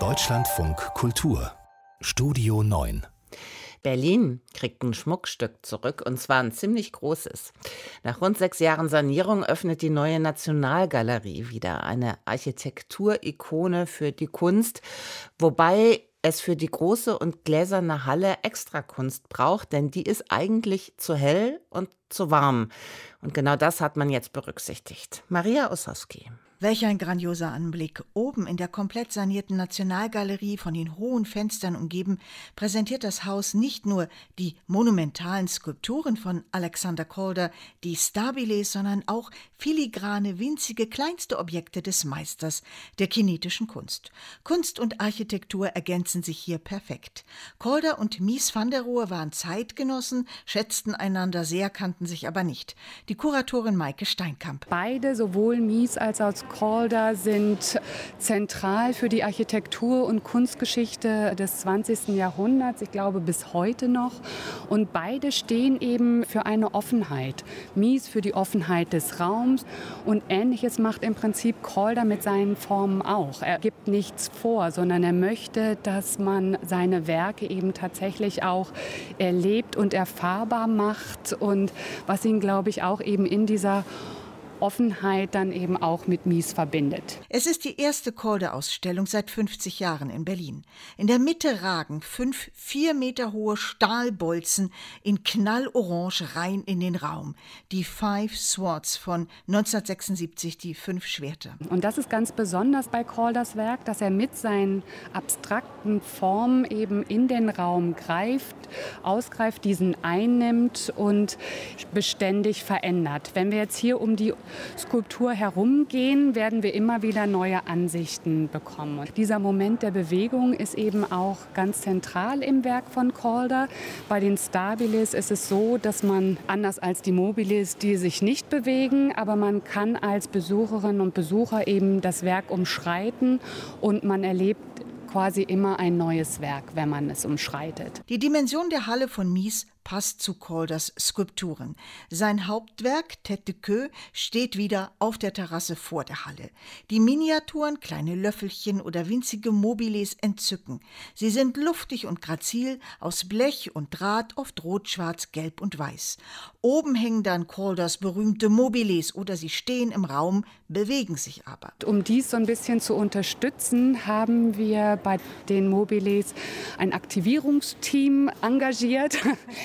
Deutschlandfunk Kultur Studio 9 Berlin kriegt ein Schmuckstück zurück und zwar ein ziemlich großes. Nach rund sechs Jahren Sanierung öffnet die neue Nationalgalerie wieder eine Architekturikone für die Kunst, wobei es für die große und gläserne Halle Extrakunst braucht, denn die ist eigentlich zu hell und zu warm. Und genau das hat man jetzt berücksichtigt. Maria Ossowski. Welch ein grandioser Anblick. Oben in der komplett sanierten Nationalgalerie, von den hohen Fenstern umgeben, präsentiert das Haus nicht nur die monumentalen Skulpturen von Alexander Calder, die Stabiles, sondern auch filigrane, winzige, kleinste Objekte des Meisters der kinetischen Kunst. Kunst und Architektur ergänzen sich hier perfekt. Calder und Mies van der Rohe waren Zeitgenossen, schätzten einander sehr, kannten sich aber nicht. Die Kuratorin Maike Steinkamp. Beide, sowohl Mies als auch Calder sind zentral für die Architektur- und Kunstgeschichte des 20. Jahrhunderts, ich glaube bis heute noch. Und beide stehen eben für eine Offenheit. Mies für die Offenheit des Raums und ähnliches macht im Prinzip Calder mit seinen Formen auch. Er gibt nichts vor, sondern er möchte, dass man seine Werke eben tatsächlich auch erlebt und erfahrbar macht und was ihn, glaube ich, auch eben in dieser Offenheit dann eben auch mit Mies verbindet. Es ist die erste Calder-Ausstellung seit 50 Jahren in Berlin. In der Mitte ragen fünf vier Meter hohe Stahlbolzen in knallorange rein in den Raum. Die Five Swords von 1976, die fünf Schwerter. Und das ist ganz besonders bei Calders Werk, dass er mit seinen abstrakten Formen eben in den Raum greift, ausgreift, diesen einnimmt und beständig verändert. Wenn wir jetzt hier um die Skulptur herumgehen, werden wir immer wieder neue Ansichten bekommen. Und dieser Moment der Bewegung ist eben auch ganz zentral im Werk von Calder. Bei den Stabilis ist es so, dass man anders als die Mobilis, die sich nicht bewegen, aber man kann als Besucherin und Besucher eben das Werk umschreiten und man erlebt quasi immer ein neues Werk, wenn man es umschreitet. Die Dimension der Halle von Mies passt zu Calders Skulpturen. Sein Hauptwerk, Tête de Queue, steht wieder auf der Terrasse vor der Halle. Die Miniaturen, kleine Löffelchen oder winzige Mobiles entzücken. Sie sind luftig und grazil, aus Blech und Draht, oft rot, schwarz, gelb und weiß. Oben hängen dann Calders berühmte Mobiles oder sie stehen im Raum, bewegen sich aber. Um dies so ein bisschen zu unterstützen, haben wir bei den Mobiles ein Aktivierungsteam engagiert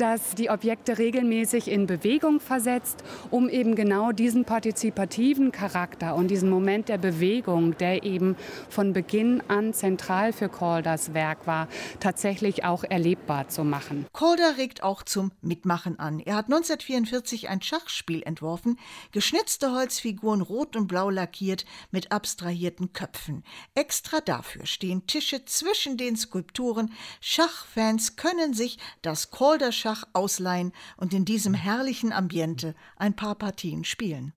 das die Objekte regelmäßig in Bewegung versetzt, um eben genau diesen partizipativen Charakter und diesen Moment der Bewegung, der eben von Beginn an zentral für Calders Werk war, tatsächlich auch erlebbar zu machen. Calder regt auch zum Mitmachen an. Er hat 1944 ein Schachspiel entworfen, geschnitzte Holzfiguren rot und blau lackiert mit abstrahierten Köpfen. Extra dafür stehen Tische zwischen den Skulpturen. Schachfans können sich das Calder Schach ausleihen und in diesem herrlichen Ambiente ein paar Partien spielen.